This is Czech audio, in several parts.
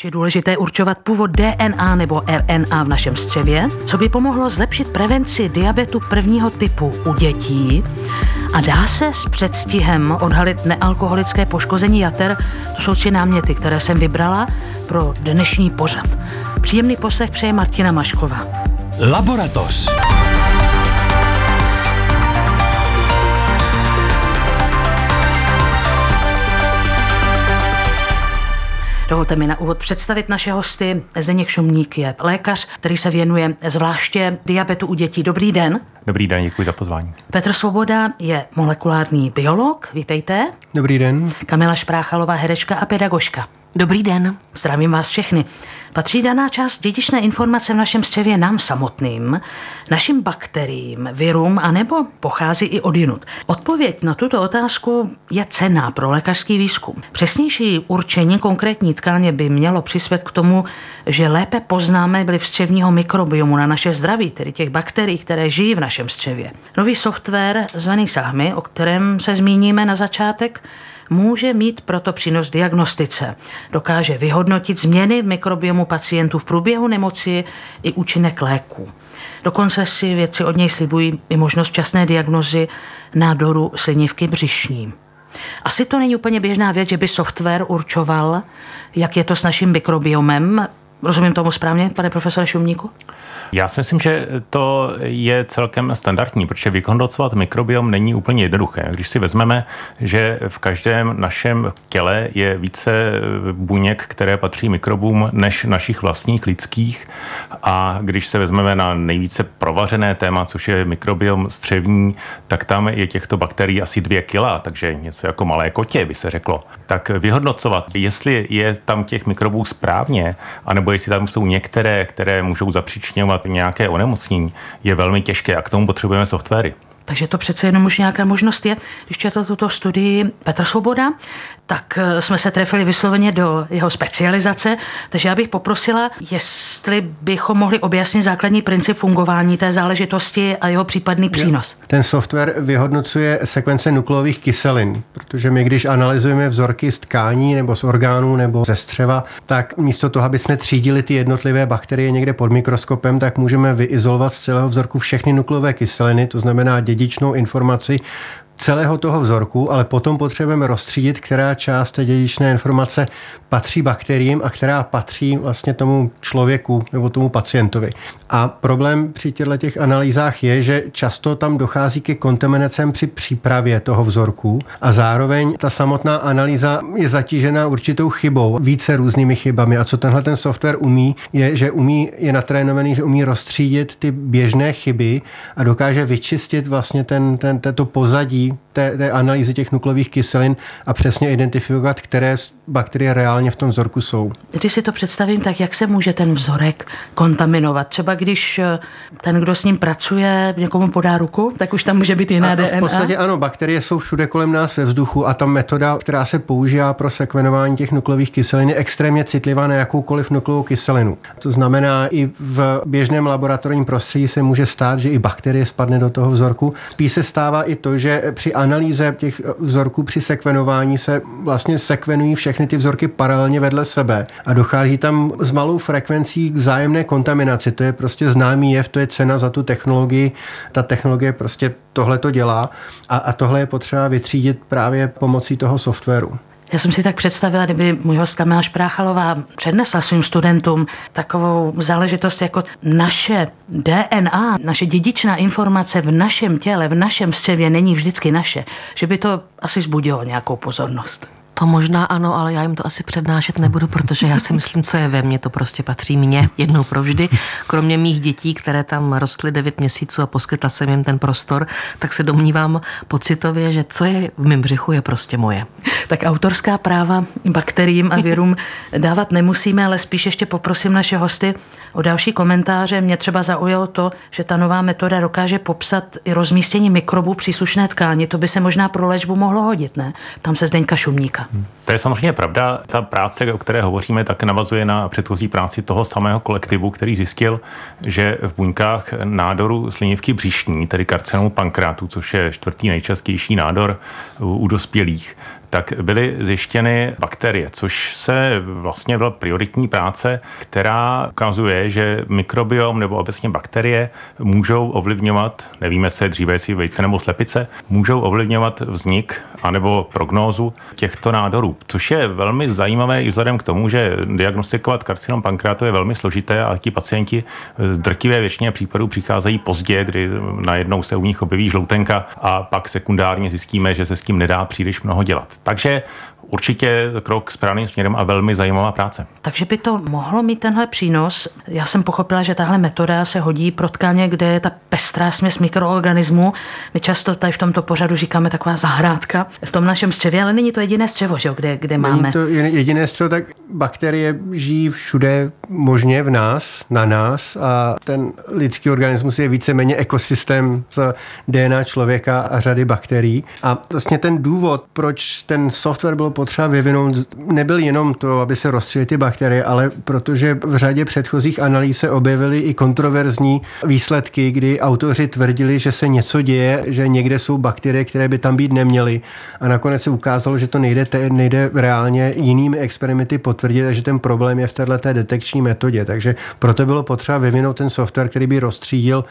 Proč je důležité určovat původ DNA nebo RNA v našem střevě? Co by pomohlo zlepšit prevenci diabetu prvního typu u dětí? A dá se s předstihem odhalit nealkoholické poškození jater? To jsou tři náměty, které jsem vybrala pro dnešní pořad. Příjemný poslech přeje Martina Mašková. Laboratoř. Dovolte mi na úvod představit naše hosty. Zdeněk Šumník je lékař, který se věnuje zvláště diabetu u dětí. Dobrý den. Dobrý den, děkuji za pozvání. Petr Svoboda je molekulární biolog. Vítejte. Dobrý den. Kamila Špráchalová, herečka a pedagožka. Dobrý den. Zdravím vás všechny. Patří daná část dědičné informace v našem střevě nám samotným, našim bakteriím, virům, anebo pochází i od jinut? Odpověď na tuto otázku je cená pro lékařský výzkum. Přesnější určení konkrétní tkáně by mělo přispět k tomu, že lépe poznáme vliv střevního mikrobiomu na naše zdraví, tedy těch bakterií, které žijí v našem střevě. Nový software zvaný SAHMI, o kterém se zmíníme na začátek, může mít proto přínos diagnostice. Dokáže vyhodnotit změny v mikrobiomu pacientů v průběhu nemoci i účinek léků. Dokonce si věci od něj slibují i možnost časné diagnozy nádoru slinivky břišní. Asi to není úplně běžná věc, že by software určoval, jak je to s naším mikrobiomem. Rozumím tomu správně, pane profesore Šumníku? Já si myslím, že to je celkem standardní, protože vyhodnocovat mikrobiom není úplně jednoduché. Když si vezmeme, že v každém našem těle je více buněk, které patří mikrobům, než našich vlastních lidských, a když se vezmeme na nejvíce provařené téma, což je mikrobiom střevní, tak tam je těchto bakterií asi dvě kila, takže něco jako malé kotě by se řeklo. Tak vyhodnocovat, jestli je tam těch mikrobů správně, anebo jestli tam jsou některé, které můžou zapříčňovat nějaké onemocnění, je velmi těžké a k tomu potřebujeme softwary. Takže to přece jenom už nějaká možnost je. Když četl tuto studii Petr Svoboda, tak eh, jsme se trefili vysloveně do jeho specializace, takže já bych poprosila, jestli bychom mohli objasnit základní princip fungování té záležitosti a jeho případný přínos. Ten software vyhodnocuje sekvence nukleových kyselin, protože my, když analyzujeme vzorky z tkání nebo z orgánů nebo ze střeva, tak místo toho, aby jsme třídili ty jednotlivé bakterie někde pod mikroskopem, tak můžeme vyizolovat z celého vzorku všechny nukleové kyseliny, to znamená dědičnou informaci celého toho vzorku, ale potom potřebujeme rozstřídit, která část té dědičné informace patří bakteriím a která patří vlastně tomu člověku nebo tomu pacientovi. A problém při těchto těch analýzách je, že často tam dochází ke kontaminacem při přípravě toho vzorku a zároveň ta samotná analýza je zatížena určitou chybou, více různými chybami. A co tenhle ten software umí, je, že umí, je natrénovaný, že umí rozstřídit ty běžné chyby a dokáže vyčistit vlastně ten, ten, tento pozadí té, té analýzy těch nukleových kyselin a přesně identifikovat, které bakterie reálně v tom vzorku jsou. Když si to představím, tak jak se může ten vzorek kontaminovat? Třeba když eh, ten, kdo s ním pracuje, někomu podá ruku, tak už tam může být jiná a DNA? V podstatě ano, bakterie jsou všude kolem nás ve vzduchu a ta metoda, která se používá pro sekvenování těch nukleových kyselin, je extrémně citlivá na jakoukoliv nukleovou kyselinu. To znamená, i v běžném laboratorním prostředí se může stát, že i bakterie spadne do toho vzorku. Spíš se stává i to, že při analýze těch vzorků při sekvenování se vlastně sekvenují všechny ty vzorky paralelně vedle sebe a dochází tam s malou frekvencí k vzájemné kontaminaci. To je prostě známý jev, to je cena za tu technologii. Ta technologie prostě tohle to dělá a, a tohle je potřeba vytřídit právě pomocí toho softwaru. Já jsem si tak představila, kdyby můj host Kamila Špráchalová přednesla svým studentům takovou záležitost jako naše DNA, naše dědičná informace v našem těle, v našem střevě není vždycky naše, že by to asi zbudilo nějakou pozornost. To možná ano, ale já jim to asi přednášet nebudu, protože já si myslím, co je ve mně, to prostě patří mně jednou provždy. Kromě mých dětí, které tam rostly 9 měsíců a poskytla jsem jim ten prostor, tak se domnívám pocitově, že co je v mém břichu, je prostě moje. Tak autorská práva bakteriím a virům dávat nemusíme, ale spíš ještě poprosím naše hosty o další komentáře. Mě třeba zaujalo to, že ta nová metoda dokáže popsat i rozmístění mikrobů příslušné tkáni. To by se možná pro léčbu mohlo hodit, ne? Tam se Zdeňka Šumníka. To je samozřejmě pravda. Ta práce, o které hovoříme, tak navazuje na předchozí práci toho samého kolektivu, který zjistil, že v buňkách nádoru slinivky břišní, tedy karcinomu pankrátu, což je čtvrtý nejčastější nádor u dospělých, tak byly zjištěny bakterie, což se vlastně byla prioritní práce, která ukazuje, že mikrobiom nebo obecně bakterie můžou ovlivňovat, nevíme se dříve, jestli vejce nebo slepice, můžou ovlivňovat vznik anebo prognózu těchto nádorů, což je velmi zajímavé i vzhledem k tomu, že diagnostikovat karcinom pankreatu je velmi složité a ti pacienti z drtivé většině případů přicházejí pozdě, kdy najednou se u nich objeví žloutenka a pak sekundárně zjistíme, že se s tím nedá příliš mnoho dělat. Takže určitě krok správným směrem a velmi zajímavá práce. Takže by to mohlo mít tenhle přínos. Já jsem pochopila, že tahle metoda se hodí pro tkáně, kde je ta pestrá směs mikroorganismů. My často tady v tomto pořadu říkáme taková zahrádka v tom našem střevě, ale není to jediné střevo, že? Kde, kde není máme. to jediné střevo, tak bakterie žijí všude možně v nás, na nás a ten lidský organismus je víceméně ekosystém z DNA člověka a řady bakterií. A vlastně ten důvod, proč ten software byl potřeba vyvinout, nebyl jenom to, aby se rozstřelily ty bakterie, ale protože v řadě předchozích analýz se objevily i kontroverzní výsledky, kdy autoři tvrdili, že se něco děje, že někde jsou bakterie, které by tam být neměly. A nakonec se ukázalo, že to nejde, nejde reálně jinými experimenty potvrdit že ten problém je v této detekční metodě. Takže proto bylo potřeba vyvinout ten software, který by rozstřídil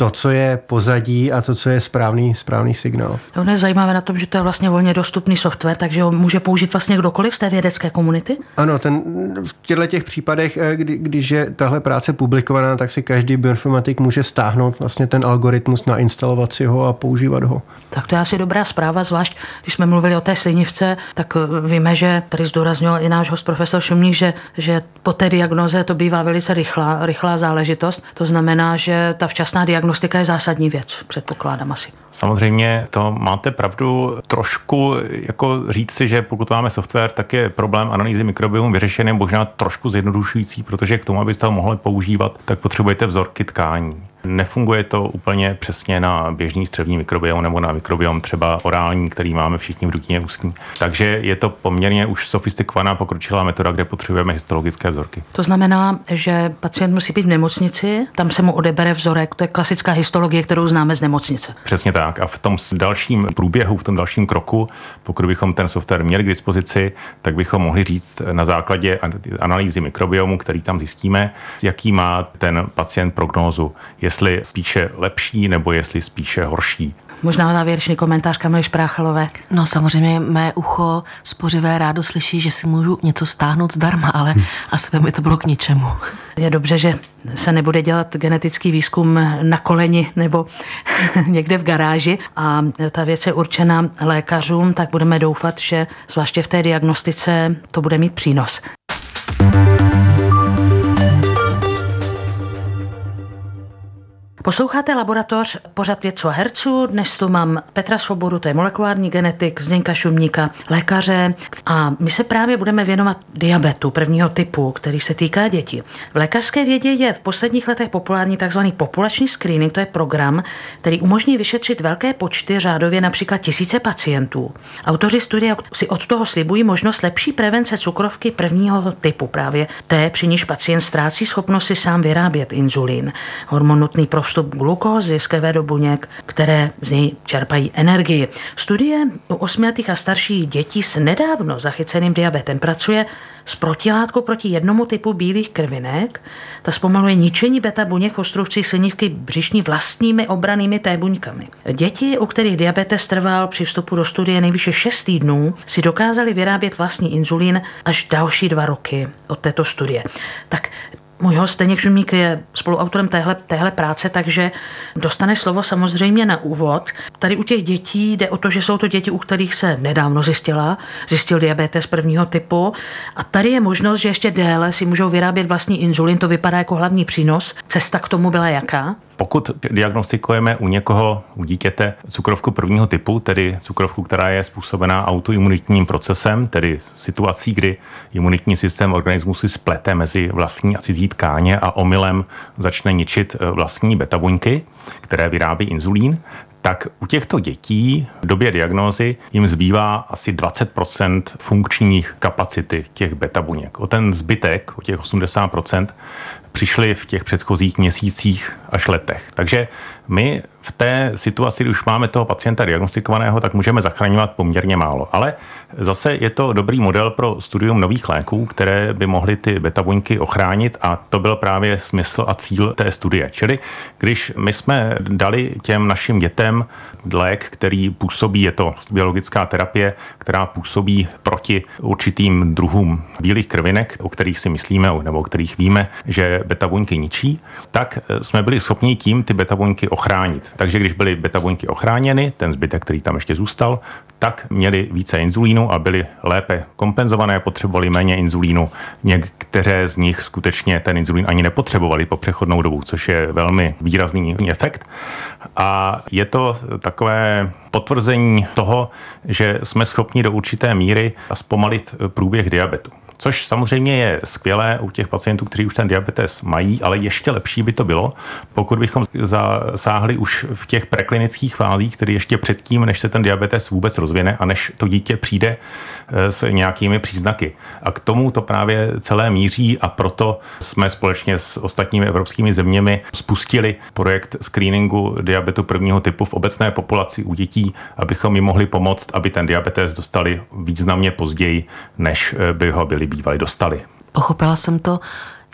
to, co je pozadí a to, co je správný, správný signál. Ono je zajímavé na tom, že to je vlastně volně dostupný software, takže ho může použít vlastně kdokoliv z té vědecké komunity? Ano, ten, v těchto těch případech, eh, kdy, když je tahle práce publikovaná, tak si každý bioinformatik může stáhnout vlastně ten algoritmus, nainstalovat si ho a používat ho. Tak to je asi dobrá zpráva, zvlášť když jsme mluvili o té slinivce, tak eh, víme, že tady zdůraznil i náš host profesor Šumník, že, že po té diagnoze to bývá velice rychlá, rychlá záležitost. To znamená, že ta včasná diagnostika je zásadní věc, předpokládám asi. Samozřejmě to máte pravdu trošku jako říct si, že pokud máme software, tak je problém analýzy mikrobiomu vyřešený možná trošku zjednodušující, protože k tomu, abyste ho mohli používat, tak potřebujete vzorky tkání. Nefunguje to úplně přesně na běžný střevní mikrobiom nebo na mikrobiom třeba orální, který máme všichni v dutině ústní. Takže je to poměrně už sofistikovaná pokročilá metoda, kde potřebujeme histologické vzorky. To znamená, že pacient musí být v nemocnici, tam se mu odebere vzorek, to je klasická histologie, kterou známe z nemocnice. Přesně tak. A v tom dalším průběhu, v tom dalším kroku, pokud bychom ten software měli k dispozici, tak bychom mohli říct na základě analýzy mikrobiomu, který tam zjistíme, jaký má ten pacient prognózu. Je jestli spíše lepší nebo jestli spíše horší. Možná závěrečný komentář Kamily Špráchalové. No samozřejmě mé ucho spořivé rádo slyší, že si můžu něco stáhnout zdarma, ale hm. asi by mi to bylo k ničemu. Je dobře, že se nebude dělat genetický výzkum na koleni nebo někde v garáži a ta věc je určena lékařům, tak budeme doufat, že zvláště v té diagnostice to bude mít přínos. Posloucháte laboratoř pořad vědců a herců. Dnes tu mám Petra Svobodu, to je molekulární genetik, Zdenka Šumníka, lékaře. A my se právě budeme věnovat diabetu prvního typu, který se týká dětí. V lékařské vědě je v posledních letech populární tzv. populační screening, to je program, který umožní vyšetřit velké počty, řádově například tisíce pacientů. Autoři studie si od toho slibují možnost lepší prevence cukrovky prvního typu, právě té, při níž pacient ztrácí schopnost si sám vyrábět inzulín, hormon nutný pro vstup glukózy z do buněk, které z něj čerpají energii. Studie u osmiletých a starších dětí s nedávno zachyceným diabetem pracuje s protilátkou proti jednomu typu bílých krvinek. Ta zpomaluje ničení beta buněk v obstrukcích slinivky břišní vlastními obranými T buňkami. Děti, u kterých diabetes trval při vstupu do studie nejvýše 6 týdnů, si dokázali vyrábět vlastní inzulín až další dva roky od této studie. Tak můj host Zdeněk Žumík je spoluautorem téhle, téhle práce, takže dostane slovo samozřejmě na úvod. Tady u těch dětí jde o to, že jsou to děti, u kterých se nedávno zjistila, zjistil diabetes prvního typu a tady je možnost, že ještě déle si můžou vyrábět vlastní inzulin, to vypadá jako hlavní přínos. Cesta k tomu byla jaká? Pokud diagnostikujeme u někoho, u dítěte, cukrovku prvního typu, tedy cukrovku, která je způsobená autoimunitním procesem, tedy situací, kdy imunitní systém organismu si splete mezi vlastní a cizí tkáně a omylem začne ničit eh, vlastní beta buňky, které vyrábí inzulín, tak u těchto dětí v době diagnózy jim zbývá asi 20% funkčních kapacity těch beta buněk. O ten zbytek, o těch 80 přišli v těch předchozích měsících až letech. Takže my v té situaci, když už máme toho pacienta diagnostikovaného, tak můžeme zachraňovat poměrně málo. Ale zase je to dobrý model pro studium nových léků, které by mohly ty beta buňky ochránit a to byl právě smysl a cíl té studie. Čili když my jsme dali těm našim dětem lék, který působí, je to biologická terapie, která působí proti určitým druhům bílých krvinek, o kterých si myslíme nebo o kterých víme, že beta buňky ničí, tak jsme byli schopni tím ty beta buňky ochránit. Takže když byly beta buňky ochráněny, ten zbytek, který tam ještě zůstal, tak měli více inzulínu a byli lépe kompenzované, potřebovali méně inzulínu. Některé z nich skutečně ten inzulín ani nepotřebovali po přechodnou dobu, což je velmi výrazný efekt. A je to takové potvrzení toho, že jsme schopni do určité míry zpomalit průběh diabetu. Což samozřejmě je skvělé u těch pacientů, kteří už ten diabetes mají, ale ještě lepší by to bylo, pokud bychom zasáhli už v těch preklinických fázích, tedy ještě předtím, než se ten diabetes vůbec rozvine a než to dítě přijde eh, s nějakými příznaky. A k tomu to právě celé míří a proto jsme společně s ostatními evropskými zeměmi spustili projekt screeningu diabetu prvního typu v obecné populaci u dětí, abychom jim mohli pomoct, aby ten diabetes dostali významně později, než eh, by ho byli bývali dostali. Pochopila jsem to,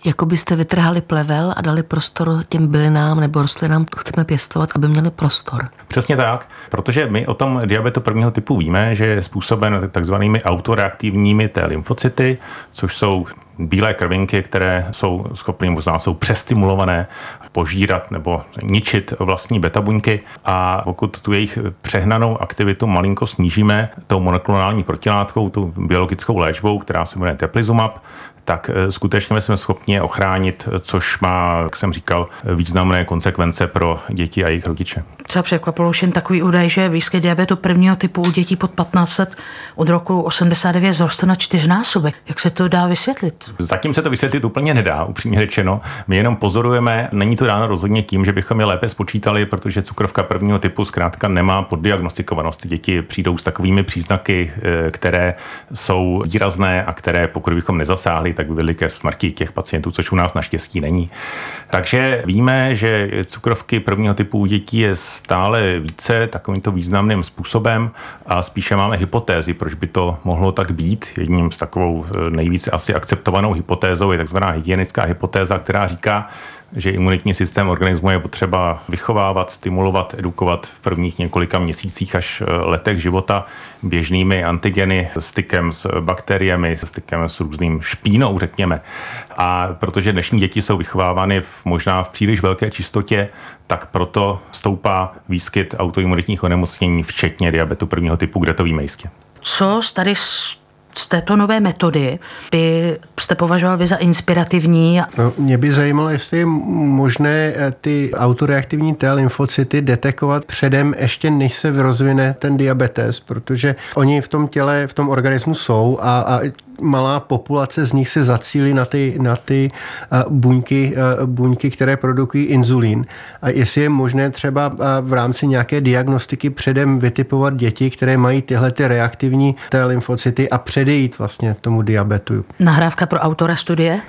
jako byste vytrhali plevel a dali prostor těm bylinám nebo rostlinám, chceme pěstovat, aby měli prostor. Přesně tak, protože my o tom diabetu prvního typu víme, že je způsoben takzvanými autoreaktivními T lymfocyty, což jsou bílé krvinky, které jsou schopny, možná jsou přestimulované, požírat nebo ničit vlastní beta buňky a pokud tu jejich přehnanou aktivitu malinko snížíme tou monoklonální protilátkou, tu biologickou léčbou, která se jmenuje teplizumab, tak eh, skutečně jsme schopni je ochránit, což má, jak jsem říkal, významné konsekvence pro děti a jejich rodiče. Třeba překvapilo už jen takový údaj, že výskyt diabetu prvního typu u dětí pod 15 let od roku 89 zroste na čtyřnásobek. Jak se to dá vysvětlit? Zatím se to vysvětlit úplně nedá, upřímně řečeno. My jenom pozorujeme, není to dáno rozhodně tím, že bychom je lépe spočítali, protože cukrovka prvního typu zkrátka nemá poddiagnostikovanost. Děti přijdou s takovými příznaky, eh, které jsou výrazné a které, pokud bychom nezasáhli, tak by byly ke smrti těch pacientů, což u nás naštěstí není. Takže víme, že cukrovky prvního typu u dětí je stále více takovýmto významným způsobem a spíše máme hypotézy, proč by to mohlo tak být. Jedním z takovou eh, nejvíce asi akceptovanou hypotézou je takzvaná hygienická hypotéza, která říká, že imunitní systém organismu je potřeba vychovávat, stimulovat, edukovat v prvních několika měsících až eh, letech života běžnými antigeny, stykem s bakteriemi, stykem s různým špínou, řekněme. A protože dnešní děti jsou vychovávány v, možná v příliš velké čistotě, tak proto stoupá výskyt autoimunitních onemocnění, včetně diabetu prvního typu, kde to víme jistě. Co tady z této nové metody by jste považoval vy za inspirativní? No, mě by zajímalo, jestli je možné eh, ty autoreaktivní T lymfocyty detekovat předem, ještě než se rozvine ten diabetes, protože oni v tom těle, v tom organismu jsou a, a malá populace z nich se zacílí na ty, na ty eh, buňky, eh, buňky, které produkují inzulín. A jestli je možné třeba v rámci nějaké diagnostiky předem vytipovat děti, které mají tyhle ty reaktivní T lymfocyty a předejít vlastně tomu diabetu. Nahrávka pro autora studie?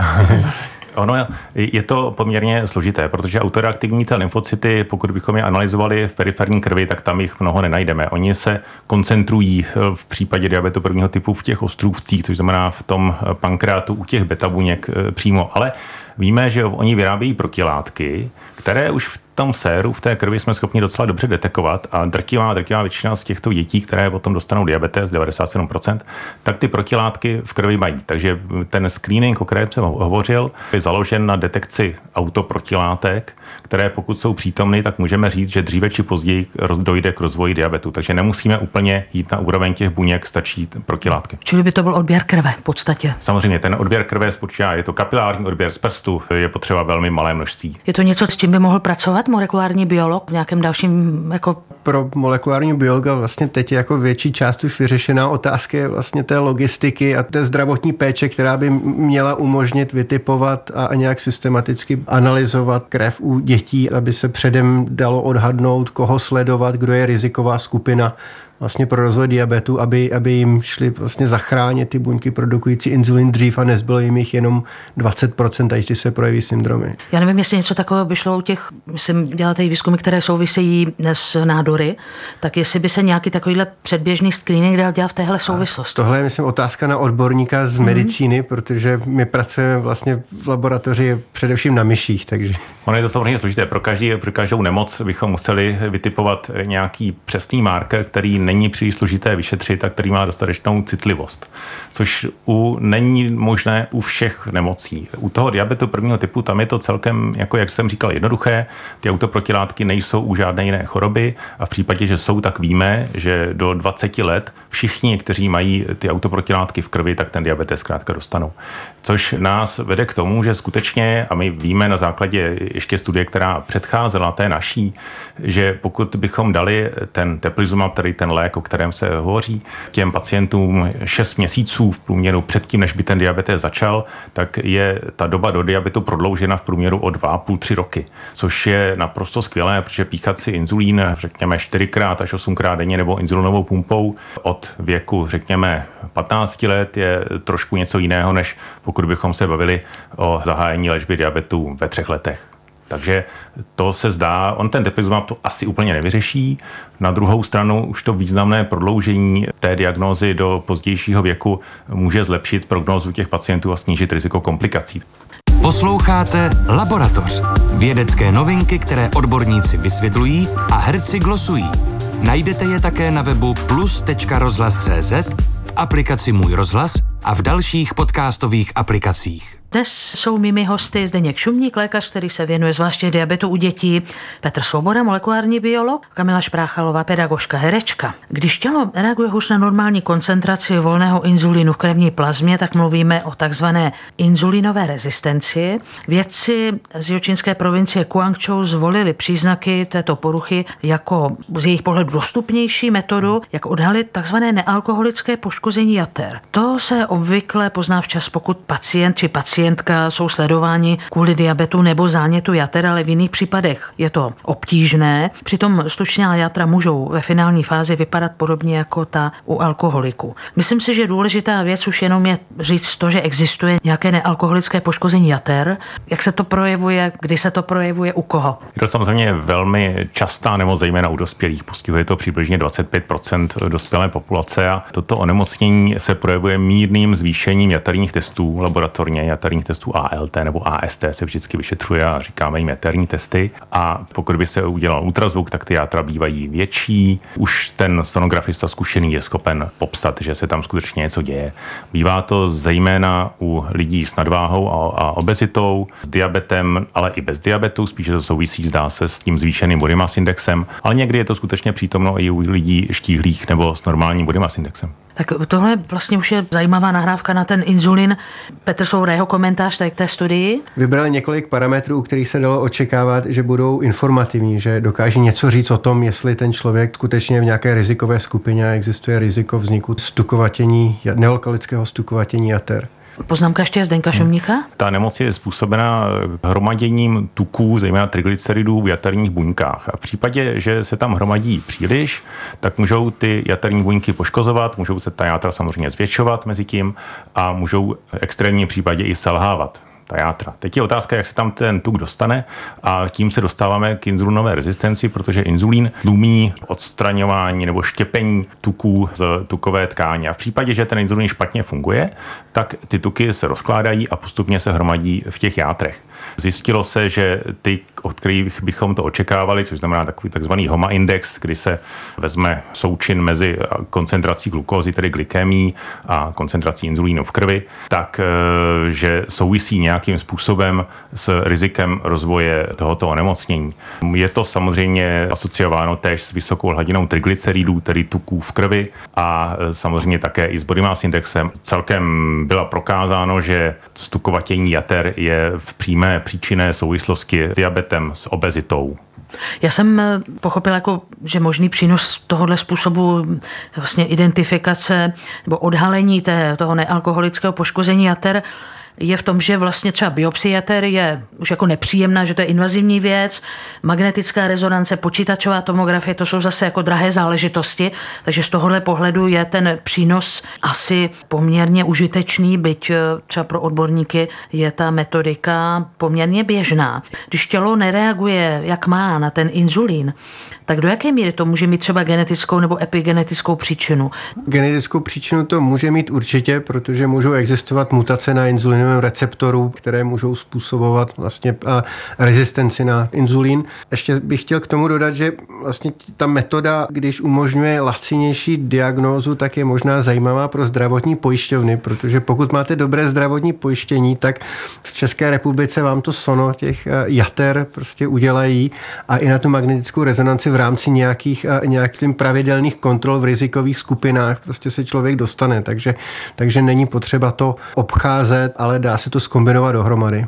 Ono je to poměrně složité, protože autoreaktivní ty lymfocyty, pokud bychom je analyzovali v periferní krvi, tak tam jich mnoho nenajdeme. Oni se koncentrují v případě diabetu prvního typu v těch ostrůvcích, což znamená v tom pankreatu u těch beta buněk eh, přímo. Ale víme, že oni vyrábějí protilátky, které už v tom séru, v té krvi jsme schopni docela dobře detekovat a drtivá, drtivá většina z těchto dětí, které potom dostanou diabetes, 97%, tak ty protilátky v krvi mají. Takže ten screening, o kterém jsem hovořil, je založen na detekci autoprotilátek, které pokud jsou přítomny, tak můžeme říct, že dříve či později dojde k rozvoji diabetu. Takže nemusíme úplně jít na úroveň těch buněk, stačí protilátky. Čili by to byl odběr krve v podstatě. Samozřejmě, ten odběr krve spočívá, je to kapilární odběr z prstu, je potřeba velmi malé množství. Je to něco, s čím by mohl pracovat molekulární biolog v nějakém dalším jako pro molekulární biologa vlastně teď je jako větší část už vyřešená otázka je vlastně té logistiky a té zdravotní péče, která by měla umožnit vytipovat a nějak systematicky analyzovat krev u dětí, aby se předem dalo odhadnout, koho sledovat, kdo je riziková skupina vlastně pro rozvoj diabetu, aby, aby jim šli vlastně zachránit ty buňky produkující inzulin dřív a nezbylo jim jich jenom 20%, až se projeví syndromy. Já nevím, jestli něco takového by šlo u těch, myslím, děláte i výzkumy, které souvisejí s nádory, tak jestli by se nějaký takovýhle předběžný screening dal dělat v téhle souvislosti. A tohle je, myslím, otázka na odborníka z mm-hmm. medicíny, protože my pracujeme vlastně v laboratoři především na myších, takže... Ono je to samozřejmě složité. Pro, každý, pro každou nemoc bychom museli vytipovat nějaký přesný marker, který není příliš složité vyšetřit a který má dostatečnou citlivost, což u, není možné u všech nemocí. U toho diabetu prvního typu tam je to celkem, jako jak jsem říkal, jednoduché. Ty autoprotilátky nejsou u žádné jiné choroby a v případě, že jsou, tak víme, že do 20 let všichni, kteří mají ty autoprotilátky v krvi, tak ten diabetes zkrátka dostanou. Což nás vede k tomu, že skutečně, a my víme na základě ještě studie, která předcházela té naší, že pokud bychom dali ten teplizumab, který ten lék, o kterém se hovoří, těm pacientům 6 měsíců v průměru předtím, než by ten diabetes začal, tak je ta doba do diabetu prodloužena v průměru o 2,5-3 roky, což je naprosto skvělé, protože píchat si inzulín, řekněme, 4krát až 8krát denně nebo inzulinovou pumpou od věku, řekněme, 15 let je trošku něco jiného, než pokud bychom se bavili o zahájení léčby diabetu ve třech letech. Takže to se zdá, on ten depizumab to asi úplně nevyřeší. Na druhou stranu už to významné prodloužení té diagnózy do pozdějšího věku může zlepšit prognózu těch pacientů a snížit riziko komplikací. Posloucháte Laboratoř. Vědecké novinky, které odborníci vysvětlují a herci glosují. Najdete je také na webu plus.rozhlas.cz, v aplikaci Můj rozhlas a v dalších podcastových aplikacích. Dnes jsou mými hosty Zdeněk Šumník, lékař, který se věnuje zvláště diabetu u dětí, Petr Svoboda, molekulární biolog, Kamila Špráchalová, pedagožka, herečka. Když tělo reaguje hůř na normální koncentraci volného inzulínu v krevní plazmě, tak mluvíme o takzvané inzulínové rezistenci. Vědci z jihočínské provincie Guangzhou zvolili příznaky této poruchy jako z jejich pohledu dostupnější metodu, jak odhalit takzvané nealkoholické poškození jater. To se obvykle pozná včas, pokud pacient či pacient pacientka jsou sledováni kvůli diabetu nebo zánětu jater, ale v jiných případech je to obtížné. Přitom slučná jatra můžou ve finální fázi vypadat podobně jako ta u alkoholiku. Myslím si, že důležitá věc už jenom je říct to, že existuje nějaké nealkoholické poškození jater. Jak se to projevuje, kdy se to projevuje, u koho? Je to samozřejmě velmi častá nemoc, zejména u dospělých. Postihuje to přibližně 25% dospělé populace a toto onemocnění se projevuje mírným zvýšením jaterních testů laboratorně. Jater jaterních testů ALT nebo AST se vždycky vyšetřuje a říkáme jim jaterní testy. A pokud by se udělal ultrazvuk, tak ty játra bývají větší. Už ten sonografista zkušený je schopen popsat, že se tam skutečně něco děje. Bývá to zejména u lidí s nadváhou a, obezitou, s diabetem, ale i bez diabetu. Spíše to souvisí, zdá se, s tím zvýšeným body mass indexem, ale někdy je to skutečně přítomno i u lidí štíhlých nebo s normálním body mass indexem. Tak tohle vlastně už je zajímavá nahrávka na ten inzulin. Petr Soura, jeho komentář tady k té studii. Vybrali několik parametrů, kterých se dalo očekávat, že budou informativní, že dokáží něco říct o tom, jestli ten člověk skutečně v nějaké rizikové skupině existuje riziko vzniku stukovatění, nealkalického stukovatění jater. Poznámka ještě Zdenka Šumníka? Hmm. Ta nemoc je způsobena hromaděním tuků, zejména triglyceridů v jaterních buňkách. A v případě, že se tam hromadí příliš, tak můžou ty jaterní buňky poškozovat, můžou se ta játra samozřejmě zvětšovat mezi tím a můžou v extrémním případě i selhávat ta játra. Teď je otázka, jak se tam ten tuk dostane a tím se dostáváme k inzulinové rezistenci, protože inzulín tlumí odstraňování nebo štěpení tuků z tukové tkáně. A v případě, že ten inzulín špatně funguje, tak ty tuky se rozkládají a postupně se hromadí v těch játrech. Zjistilo se, že ty, od kterých bychom to očekávali, což znamená takový takzvaný HOMA index, kdy se vezme součin mezi koncentrací glukózy, tedy glykémí a koncentrací inzulínu v krvi, tak eh, že souvisí nějakým způsobem s rizikem rozvoje tohoto onemocnění. Je to samozřejmě asociováno též s vysokou hladinou triglyceridů, tedy tuků v krvi a eh, samozřejmě také i s body mass indexem. Celkem byla prokázáno, že stukovatění jater je v přímé příčinné souvislosti s diabetem, s obezitou. Já jsem eh, pochopila, jako, že možný přínos tohohle způsobu vlastně identifikace nebo odhalení té, toho nealkoholického poškození jater je v tom, že vlastně třeba biopsieter je už jako nepříjemná, že to je invazivní věc, magnetická rezonance, počítačová tomografie, to jsou zase jako drahé záležitosti, takže z tohohle pohledu je ten přínos asi poměrně užitečný, byť eh, třeba pro odborníky je ta metodika poměrně běžná. Když tělo nereaguje, jak má na ten inzulín, tak do jaké míry to může mít třeba genetickou nebo epigenetickou příčinu? Genetickou příčinu to může mít určitě, protože můžou existovat mutace na inzulinovém receptoru, které můžou způsobovat vlastně rezistenci na inzulín. Ještě bych chtěl k tomu dodat, že vlastně ta metoda, když umožňuje lacinější diagnózu, tak je možná zajímavá pro zdravotní pojišťovny, protože pokud máte dobré zdravotní pojištění, tak v České republice vám to sono těch jater prostě udělají a i na tu magnetickou rezonanci rámci nějakých, nějakých pravidelných kontrol v rizikových skupinách prostě se člověk dostane, takže, takže není potřeba to obcházet, ale dá se to skombinovat dohromady.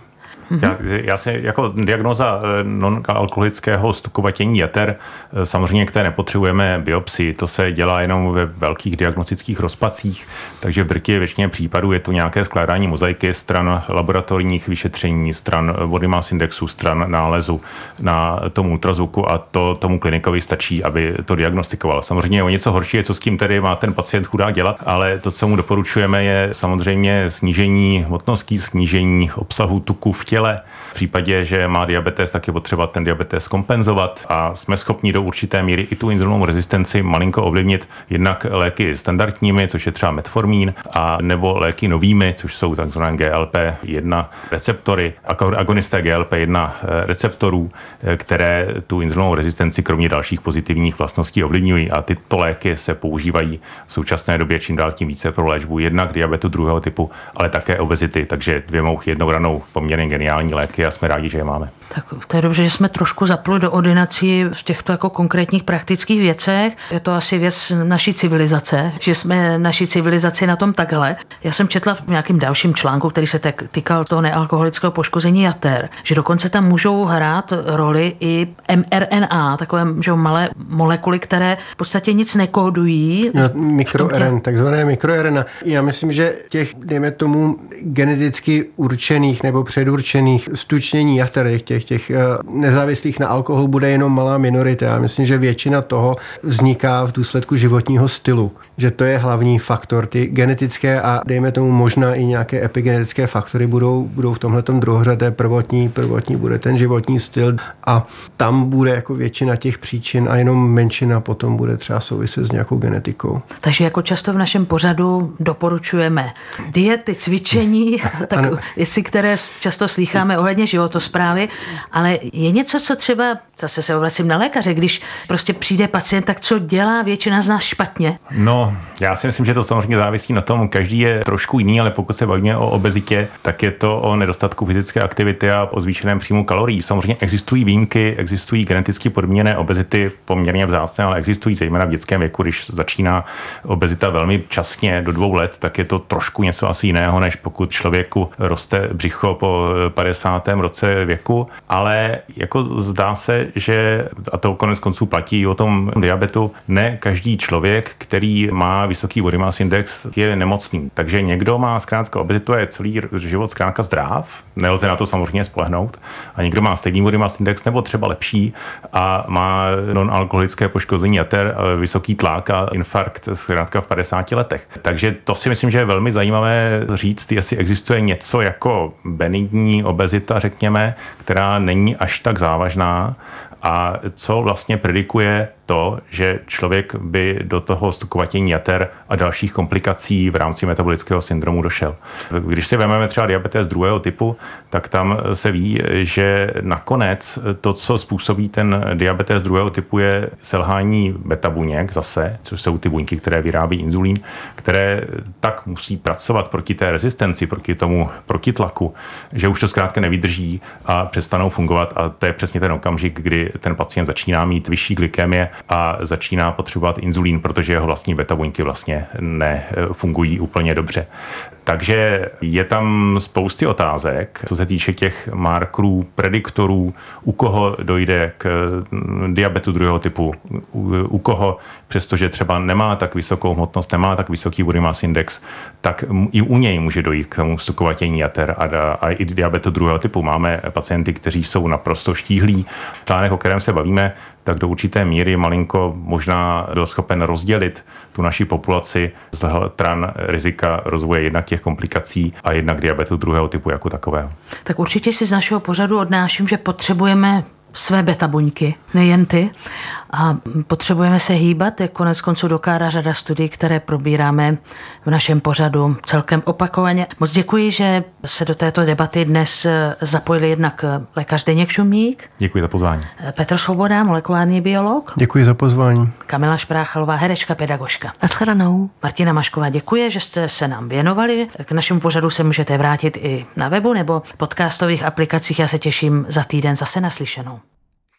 Mm-hmm. Já, já si jako diagnoza eh, non-alkoholického stukovatění jater, eh, samozřejmě, které nepotřebujeme biopsii, to se dělá jenom ve velkých diagnostických rozpacích, takže v drtivé většině případů je to nějaké skládání mozaiky stran laboratorních vyšetření, stran body mass indexu, stran nálezu na tom ultrazvuku a to tomu klinikovi stačí, aby to diagnostikoval. Samozřejmě o něco horší je, co s tím tedy má ten pacient chudá dělat, ale to, co mu doporučujeme, je samozřejmě snížení hmotnosti, snížení obsahu tuku v těle, těle. V případě, že má diabetes, tak je potřeba ten diabetes kompenzovat a jsme schopni do určité míry i tu inzulinovou rezistenci malinko ovlivnit jednak léky standardními, což je třeba metformín, a nebo léky novými, což jsou takzvané GLP-1 receptory, agonisté GLP-1 eh, receptorů, eh, které tu inzulinovou rezistenci kromě dalších pozitivních vlastností ovlivňují. A tyto léky se používají v současné době čím dál tím více pro léčbu jednak diabetu druhého typu, ale také obezity, takže dvě mouchy jednou ranou poměrně geniální geniální léky a jsme rádi, že je máme. Tak to je dobře, že jsme trošku zapli do ordinací v těchto jako konkrétních praktických věcech. Je to asi věc naší civilizace, že jsme naší civilizaci na tom takhle. Já jsem četla v nějakém dalším článku, který se týkal toho nealkoholického poškození jater, že dokonce tam můžou hrát roli i mRNA, takové že malé molekuly, které v podstatě nic nekódují. No, mikroRN, takzvané mikroRNA. Já myslím, že těch, dejme tomu, geneticky určených nebo předurčených stučnění jater, těch těch, těch eh, nezávislých na alkoholu bude jenom malá minorita. Já myslím, že většina toho vzniká v důsledku životního stylu. Že to je hlavní faktor. Ty genetické a dejme tomu možná i nějaké epigenetické faktory budou, budou v tomhle druhořadé prvotní, prvotní bude ten životní styl a tam bude jako většina těch příčin a jenom menšina potom bude třeba souviset s nějakou genetikou. Takže jako často v našem pořadu doporučujeme diety, cvičení, tak jestli které často slýcháme ohledně životosprávy, ale je něco, co třeba, zase se obracím na lékaře, když prostě přijde pacient, tak co dělá většina z nás špatně? No, já si myslím, že to samozřejmě závisí na tom, každý je trošku jiný, ale pokud se bavíme o obezitě, tak je to o nedostatku fyzické aktivity a o zvýšeném příjmu kalorií. Samozřejmě existují výjimky, existují geneticky podmíněné obezity poměrně vzácné, ale existují zejména v dětském věku, když začíná obezita velmi časně do dvou let, tak je to trošku něco asi jiného, než pokud člověku roste břicho po 50. roce věku ale jako zdá se, že, a to konec konců platí o tom diabetu, ne každý člověk, který má vysoký body mass index, je nemocný. Takže někdo má zkrátka obezitu je celý život zkrátka zdrav, nelze na to samozřejmě spolehnout, a někdo má stejný body mass index nebo třeba lepší a má non-alkoholické poškození jater, vysoký tlak a infarkt zkrátka v 50 letech. Takže to si myslím, že je velmi zajímavé říct, jestli existuje něco jako benigní obezita, řekněme, která není až tak závažná a co vlastně predikuje to, že člověk by do toho stukovatění jater a dalších komplikací v rámci metabolického syndromu došel. Když si vezmeme třeba diabetes druhého typu, tak tam se ví, že nakonec to, co způsobí ten diabetes druhého typu, je selhání beta buněk zase, což jsou ty buňky, které vyrábí inzulín, které tak musí pracovat proti té rezistenci, proti tomu protitlaku, že už to zkrátka nevydrží a přestanou fungovat a to je přesně ten okamžik, kdy ten pacient začíná mít vyšší glykemie a začíná potřebovat inzulín, protože jeho vlastní beta buňky vlastně nefungují úplně dobře. Takže je tam spousty otázek, co se týče těch markerů, prediktorů, u koho dojde k mm, diabetu druhého typu, u, koho, přestože třeba nemá tak vysokou hmotnost, nemá tak vysoký body mass index, tak i u něj může dojít k tomu stukovatění jater a, a i diabetu druhého typu. Máme pacienty, kteří jsou naprosto štíhlí. Článek, o kterém se bavíme, tak do určité míry malinko možná byl schopen rozdělit tu naši populaci z tran rizika rozvoje jednak těch komplikací a jednak diabetu druhého typu jako takového. Tak určitě si z našeho pořadu odnáším, že potřebujeme své beta buňky, nejen ty. A potřebujeme se hýbat, jak konec konců dokára řada studií, které probíráme v našem pořadu celkem opakovaně. Moc děkuji, že se do této debaty dnes zapojili jednak lékař Deněk Šumník. Děkuji za pozvání. Petr Svoboda, molekulární biolog. Děkuji za pozvání. Kamila Špráchalová, herečka, pedagožka. A shledanou. Martina Mašková, děkuji, že jste se nám věnovali. K našemu pořadu se můžete vrátit i na webu nebo podcastových aplikacích. Já se těším za týden zase naslyšenou.